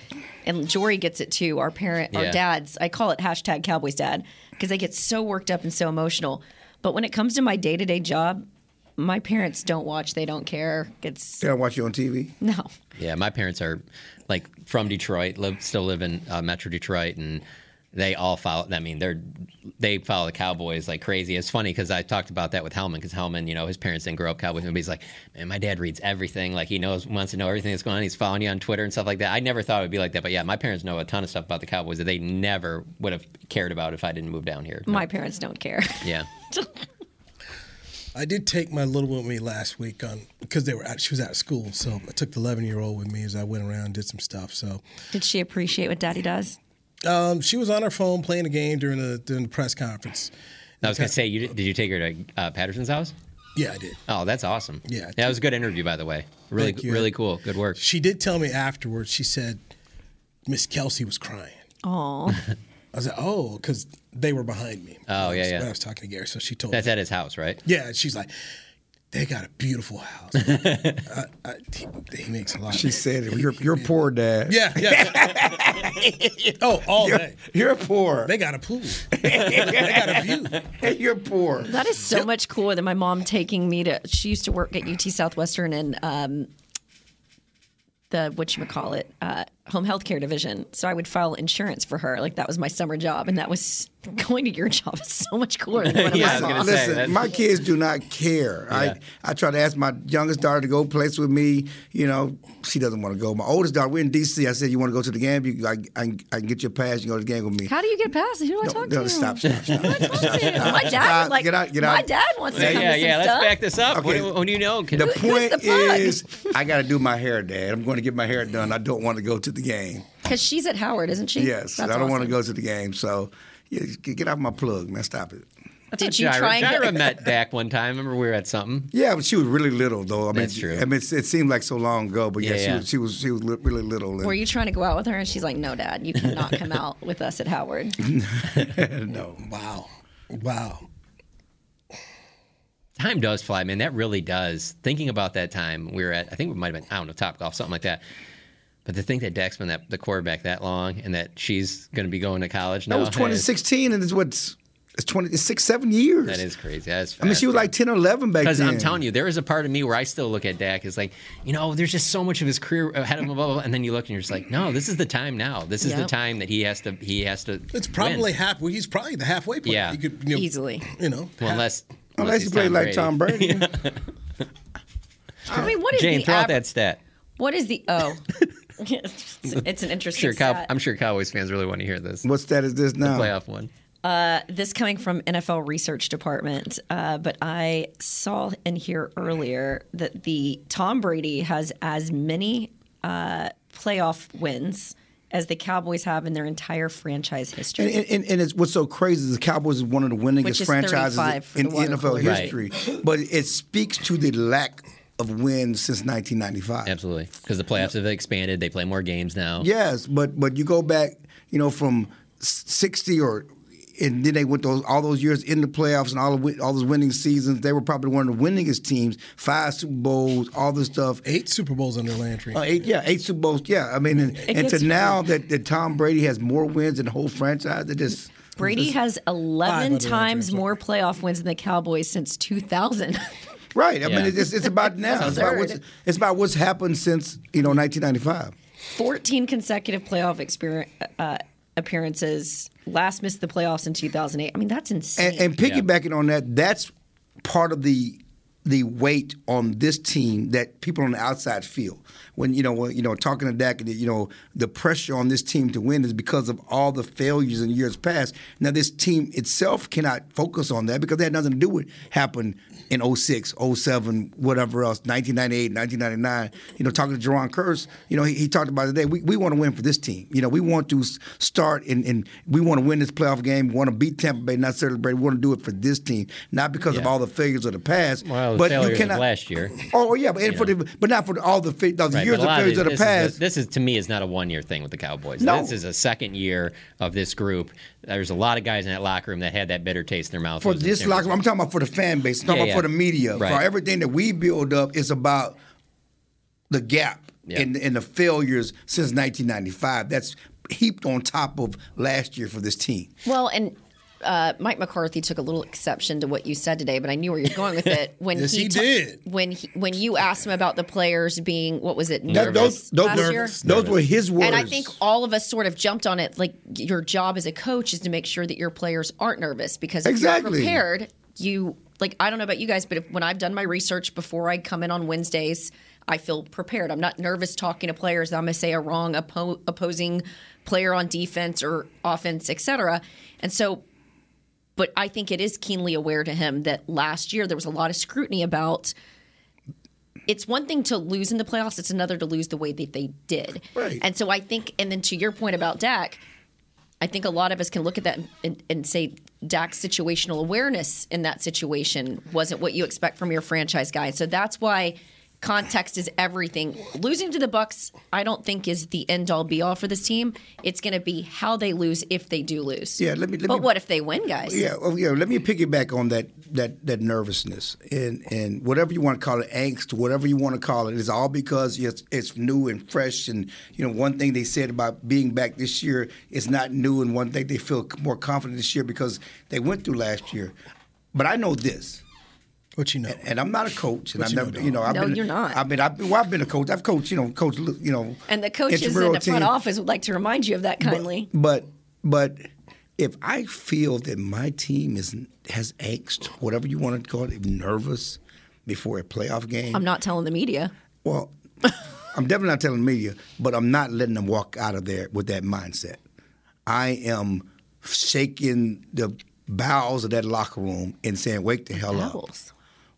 And Jory gets it too. Our parent, our dads, I call it hashtag Cowboys dad because they get so worked up and so emotional. But when it comes to my day to day job, my parents don't watch. They don't care. It's They don't watch you on TV. no. Yeah, my parents are like from Detroit, live still live in uh, Metro Detroit, and they all follow. I mean, they're they follow the Cowboys like crazy. It's funny because I talked about that with Hellman because Hellman, you know, his parents didn't grow up Cowboys, and he's like, man, my dad reads everything. Like he knows, wants to know everything that's going on. He's following you on Twitter and stuff like that. I never thought it would be like that, but yeah, my parents know a ton of stuff about the Cowboys that they never would have cared about if I didn't move down here. My parents don't care. Yeah. I did take my little one with me last week on because they were out, she was out of school, so I took the 11 year old with me as I went around and did some stuff. So Did she appreciate what daddy does? um, she was on her phone playing a game during the during the press conference. I was gonna say, you did you take her to uh, Patterson's house? Yeah, I did. Oh, that's awesome. Yeah, that was a good interview, by the way. Really, Thank you. really cool. Good work. She did tell me afterwards. She said Miss Kelsey was crying. Oh. I was like, oh, because they were behind me. Oh, I yeah, was- yeah. When I was talking to Gary, so she told That's me. at his house, right? Yeah, she's like, they got a beautiful house. I, I, he, he makes a lot. She said, "You're you're poor, dad." Yeah, yeah. oh, all You're- day. You're poor. They got a pool. they got a view. Hey, you're poor. That is so much cooler than my mom taking me to. She used to work at UT Southwestern and um, the what you call it uh, home health care division. So I would file insurance for her. Like that was my summer job, and that was going to your job is so much cooler than one of my mom. Listen, my kids do not care. Yeah. I I try to ask my youngest daughter to go place with me. You know, she doesn't want to go. My oldest daughter, we're in D.C. I said, "You want to go to the game? You, I, I, I can get your pass. You go to the game with me." How do you get past it? Who do I talk no, to? stop, stop, stop. Who do I talk to? My dad, Stop. like, Get out, get my dad wants to Yeah, come yeah, to yeah. Let's stuff. back this up. Okay. do- what do you know? The point the is, I got to do my hair, Dad. I'm going to get my hair done. I don't want to go to the game. Because she's at Howard, isn't she? Yes, That's I don't want to go to the game. So, yeah, get get off my plug, man. Stop it. Did you Jaira, try and Jaira get- met Dak one time. Remember we were at something. Yeah, but she was really little, though. I mean, That's true. I mean, it seemed like so long ago, but yeah, Yeah, she yeah. was she was she was li- really little. and- Were you trying to go out with her? And she's like, no, dad, you cannot come out with us at Howard. no. Wow. Wow. Time does fly, man. That really does. Thinking about that time, we were at, I think we might have been, I don't know, Top Golf, something like that. But to think that Dak's been that, the quarterback that long and that she's going to be going to college now. That was 2016, and it's what it's 20, it's six, seven years. That is crazy. That's I mean, she was like 10 or 11 back then. Because. I'm telling you, there is a part of me where I still look at Dak as like, you know, there's just so much of his career ahead of him, blah, blah, blah. and then you look and you're just like, no, this is the time now. This is the time that he has to, he has to. It's probably win. half. Well, he's probably the halfway point. Yeah. You could, you know, Easily. You know. Well, unless Unless he's he played like Tom Brady. I mean, what is Jane, the throw out that stat. What is the oh? it's, it's an interesting Sure, Cow- stat. I'm sure Cowboys fans really want to hear this. What stat is this now? The playoff one. Uh, this coming from NFL Research Department, uh, but I saw and hear earlier that the Tom Brady has as many uh, playoff wins as the Cowboys have in their entire franchise history. And, and, and it's, what's so crazy is the Cowboys is one of the winningest franchises in NFL cooler. Right. history. But it speaks to the lack of wins since 1995. Absolutely, because the playoffs have expanded. They play more games now. Yes, but but you go back, you know, from 60 or and then they went those all those years in the playoffs and all the, win- all those winning seasons. They were probably one of the winningest teams. Five Super Bowls, all this stuff. Eight Super Bowls under Landry. Uh, eight, yeah, eight Super Bowls. Yeah, I mean, and, It and to gets- now that, that Tom Brady has more wins than the whole franchise, that just Brady has 11 times more playoff wins than the Cowboys since 2000. Right. I Yeah. mean, it's, it's about now. It's about, what's, it's about what's happened since you know 1995. 14 consecutive playoff experience, uh, appearances. Last missed the playoffs in 2008. I mean, that's insane. And, and piggybacking on that, that's part of the the weight on this team that people on the outside feel. When you know, when, you know, talking to Dak, you know, the pressure on this team to win is because of all the failures in years past. Now, this team itself cannot focus on that because that had nothing to do with happened in 06, 07, whatever else, 1998, 1999. You know, talking to Jayron Kearse, you know, he, he talked about today. We, we want to win for this team. You know, we want to start and, and we want to win this playoff game. We want to beat Tampa Bay, not celebrate. We want to do it for this team, not because of all the failures of the past. Well, the but you cannot. of last year. Oh, oh yeah, but, for the, but not for all the, fa- those Right, years of failures of the this is a- past. this is to me is not a one year thing with the Cowboys. No. This is a second year of this group. There's a lot of guys in that locker room that had that bitter taste in their mouth. for It was the this locker room, I'm talking about for the fan base. I'm talking Yeah, about for the media. Right. For everything that we build up is about the gap Yeah. and, and the failures since 1995. That's heaped on top of last year for this team. Well, and uh, Mike McCarthy took a little exception to what you said today, but I knew where you're going with it. When Yes, he ta- did. When he, when you asked him about the players being what was it That- nervous those those, last were, year? those were his words. And I think all of us sort of jumped on it. Like your job as a coach is to make sure that your players aren't nervous because if Exactly. you're prepared, you like I don't know about you guys, but if, when I've done my research before I come in on Wednesdays, I feel prepared. I'm not nervous talking to players that I'm going to say a wrong oppo- opposing player on defense or offense, etc. And so but I think it is keenly aware to him that last year there was a lot of scrutiny about. It's one thing to lose in the playoffs; it's another to lose the way that they did. Right. And so I think, and then to your point about Dak, I think a lot of us can look at that and, and say Dak's situational awareness in that situation wasn't what you expect from your franchise guy. So that's why context is everything. Losing to the Bucs, I don't think is the end all be all for this team. It's going to be how they lose if they do lose. Yeah, let me- let but me- what if they win, guys? Yeah, well, yeah. Let me piggyback on that that that nervousness and and whatever you want to call it, angst, whatever you want to call it. It's all because it's it's new and fresh. And you know, one thing they said about being back this year is not new, and one thing they feel more confident this year because they went through last year. But I know this. What you know? And, and I'm not a coach, and What I've you know, never, dog? you know, I've No, been, you're not. I've been, I've been, well, I've been a coach. I've coached, you know, coach, you know, And the coaches in the front team. office would like to remind you of that kindly. But but if I feel that my team is has angst, whatever you want to call it, nervous before a playoff game, I'm not telling the media. well, I'm definitely not telling the media, but I'm not letting them walk out of there with that mindset. I am shaking the bowels of that locker room and saying, "Wake the hell up."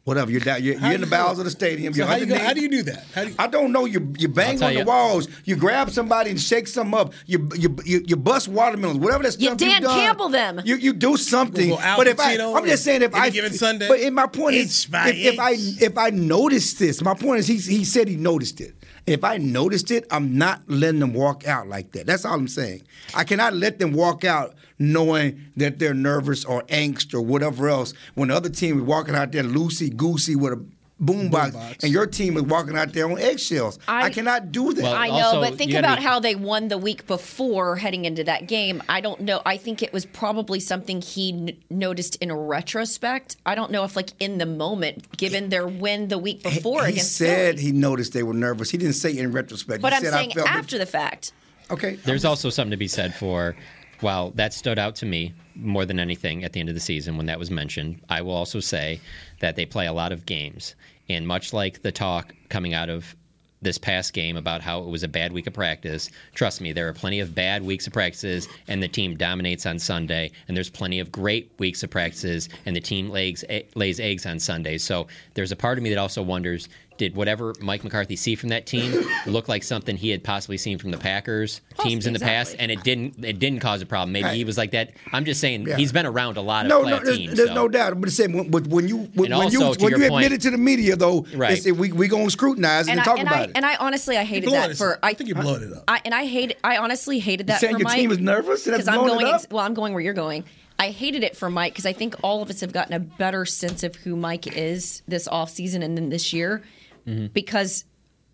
Bowels. Whatever you're down, you're, you're in the bowels of the stadium. So you're how, you go, how do you do that? How do you, I don't know. You you bang tell on the walls. You grab somebody and shake some up. You you you, you bust watermelons. Whatever that You stuff Dan you've done, Campbell them. You you do something. Go Al but if I, I'm just saying if I given Sunday, But in my point is if, if I inch. if I noticed this, my point is he he said he noticed it. If I noticed it, I'm not letting them walk out like that. That's all I'm saying. I cannot let them walk out knowing that they're nervous or angst or whatever else when the other team is walking out there loosey goosey with a boombox, Boombox. and your team is walking out there on eggshells. I, I- cannot do that. Well, I know, also, but think you gotta about be- how they won the week before heading into that game. I don't know. I think it was probably something he n- noticed in retrospect. I don't know if, like, in the moment, given their win the week before he against said Philly. he noticed they were nervous. He didn't say in retrospect. But he I'm said, saying I felt it- after the fact. Okay. There's also something to be said for, while that stood out to me more than anything at the end of the season when that was mentioned, I will also say that they play a lot of games. And much like the talk coming out of this past game about how it was a bad week of practice, trust me, there are plenty of bad weeks of practices and the team dominates on Sunday. And there's plenty of great weeks of practices and the team lays, lays eggs on Sunday. So there's a part of me that also wonders did whatever Mike McCarthy see from that team look like something he had possibly seen from the Packers teams in the past, and it didn't. It didn't cause a problem. Maybe he was like that. I'm just saying Yeah. he's been around a lot of No, playoff no, there's, teams. there's so. no doubt. But saying when, when when you when, when you also, to when you point- admit it to the media though, Right. they we we gonna scrutinize and, And I, talk and, about I, it. and I honestly, I hated that for. up. I think you're blowing it up. I, and I hate I honestly hated that saying for your Mike. team is nervous and that's because I'm it going. up? Ex- well, I'm going where you're going. I hated it for Mike because I think all of us have gotten a better sense of who Mike is this offseason and then this year Mm-hmm. because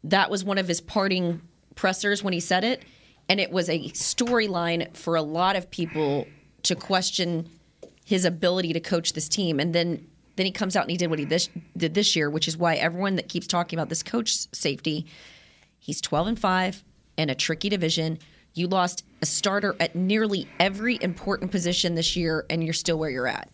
that was one of his parting pressers when he said it. And it was a storyline for a lot of people to question his ability to coach this team. And then then he comes out and he did what he this, did this year, which is why everyone that keeps talking about this coach safety, he's 12 and 5. in a tricky division. You lost a starter at nearly every important position this year, and you're still where you're at.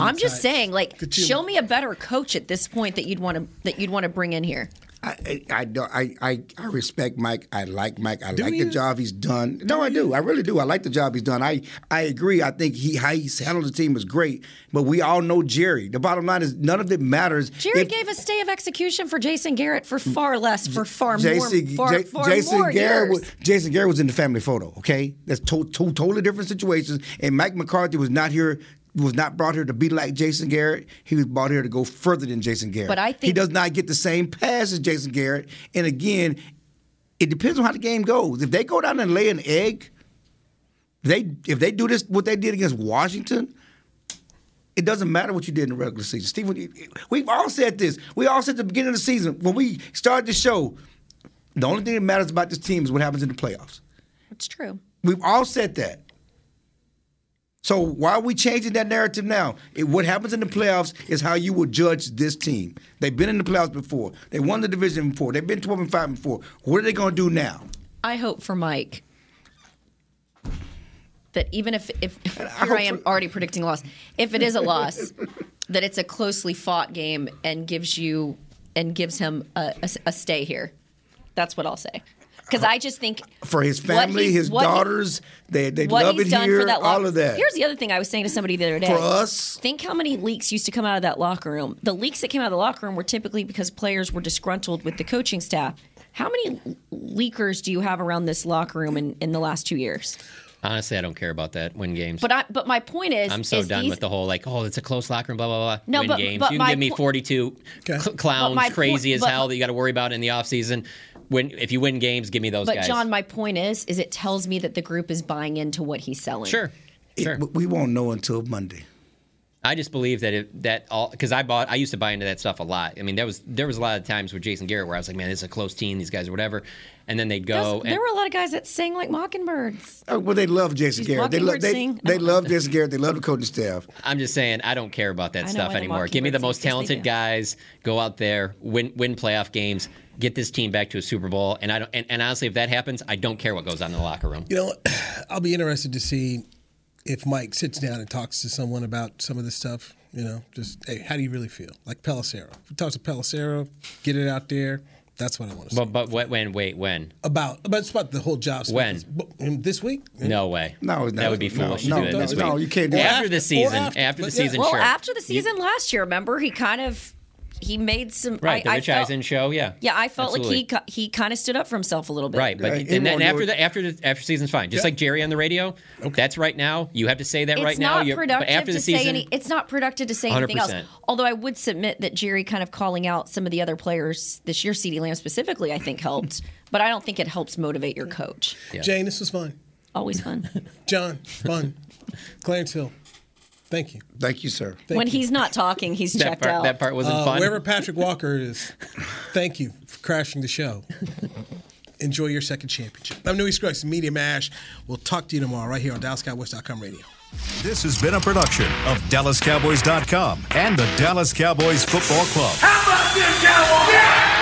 I'm just saying, like, Could you- show me a better coach at this point that you'd want to that you'd want to bring in here. I, I, I don't. I, I, I respect Mike. I like Mike. I Do like you? the job he's done. No, I do. I really do. I like the job he's done. I, I agree. I think he how he's handled the team is great. But we all know Jerry. The bottom line is none of it matters. Jerry if- gave a stay of execution for Jason Garrett for far less, for far Jason, more, far, J- far Jason more Garrett years. was, Jason Garrett was in the family photo. Okay, that's to- two totally different situations. And Mike McCarthy was not here. Was not brought here to be like Jason Garrett. He was brought here to go further than Jason Garrett. But I think he does not get the same pass as Jason Garrett. And again, it depends on how the game goes. If they go down and lay an egg, they if they do this what they did against Washington, it doesn't matter what you did in the regular season. Steve, we've all said this. We all said at the beginning of the season when we started the show, the only thing that matters about this team is what happens in the playoffs. It's true. We've all said that. So why are we changing that narrative now? It, what happens in the playoffs is how you will judge this team. They've been in the playoffs before. They won the division before. They've been 12 and 5 before. What are they going to do now? I hope for Mike that even if if here hope I am already predicting a loss, if it is a loss, that it's a closely fought game and gives you and gives him a, a, a stay here. That's what I'll say. Because I just think For his family, he's- his what he- daughters, they, they what love he's it done here, for that all of that. Here's the other thing I was saying to somebody the other day. For us? think how many leaks used to come out of that locker room. The leaks that came out of the locker room were typically because players were disgruntled with the coaching staff. How many leakers do you have around this locker room in, in the last two years? Honestly, I don't care about that. Win games. But I, but my point is, I'm so is done these- with the whole like, oh, it's a close locker room, blah blah blah. No, win but- games. but you can give me 42 cl- clowns, crazy point- as but- hell that you got to worry about in the offseason. When if you win games, give me those But guys. Jon, my point is, is it tells me that the group is buying into what he's selling. Sure. Sure. It- we won't know until Monday. I just believe that it, that all because I bought I used to buy into that stuff a lot. I mean, there was there was a lot of times with Jason Garrett where I was like, man, this is a close team, these guys or whatever, and then they'd go and there were a lot of guys that sang like mockingbirds. Oh, well, they love Jason These Garrett. They, love they, sing? they love Jason Garrett. They love the coaching staff. I'm just saying I don't care about that stuff anymore. Give me the most sing, 'cause they talented guys. Go out there, win win playoff games, get this team back to a Super Bowl, and I don't. And, and honestly, if that happens, I don't care what goes on in the locker room. You know, I'll be interested to see if Mike sits down and talks to someone about some of this stuff. You know, just hey, how do you really feel? Like Pelissero. If he talks to Pelissero, get it out there. That's what I want to see. But but what, when wait when about about it's about the whole job. When? But this week? no way No, that would be foolish no, to do it no, this week. no, you can't do after, that. the After- or season. after, After, the but yeah. season, Well, sure. after the season last year, remember he kind of he made some right, the I, I Rich felt, Eisen show, yeah, Yeah, I felt Absolutely. like he he kind of stood up for himself a little bit. Right, but Right, and then after the after the after season's fine. Just like Jerry on the radio. Okay. That's right now. You have to say that it's right now. It's not You're- productive after to the season, say any. It's not productive to say anything else. Although I would submit that Jerry kind of calling out some of the other players this year, CeeDee Lamb specifically, I think helped. but I don't think it helps motivate your coach. Jane, this was fun. Always fun. Jon, fun. Clarence Hill, thank you. Thank you, sir. Thank when you. he's not talking, he's that checked part out. that part wasn't Uh, fun. Wherever Patrick Walker is, thank you for crashing the show. Enjoy your second championship. I'm Newy Scruggs, Media Mash. We'll talk to you tomorrow right here on DallasCowboys.com radio. This has been a production of DallasCowboys.com and the Dallas Cowboys Football Club. How about this, Cowboys?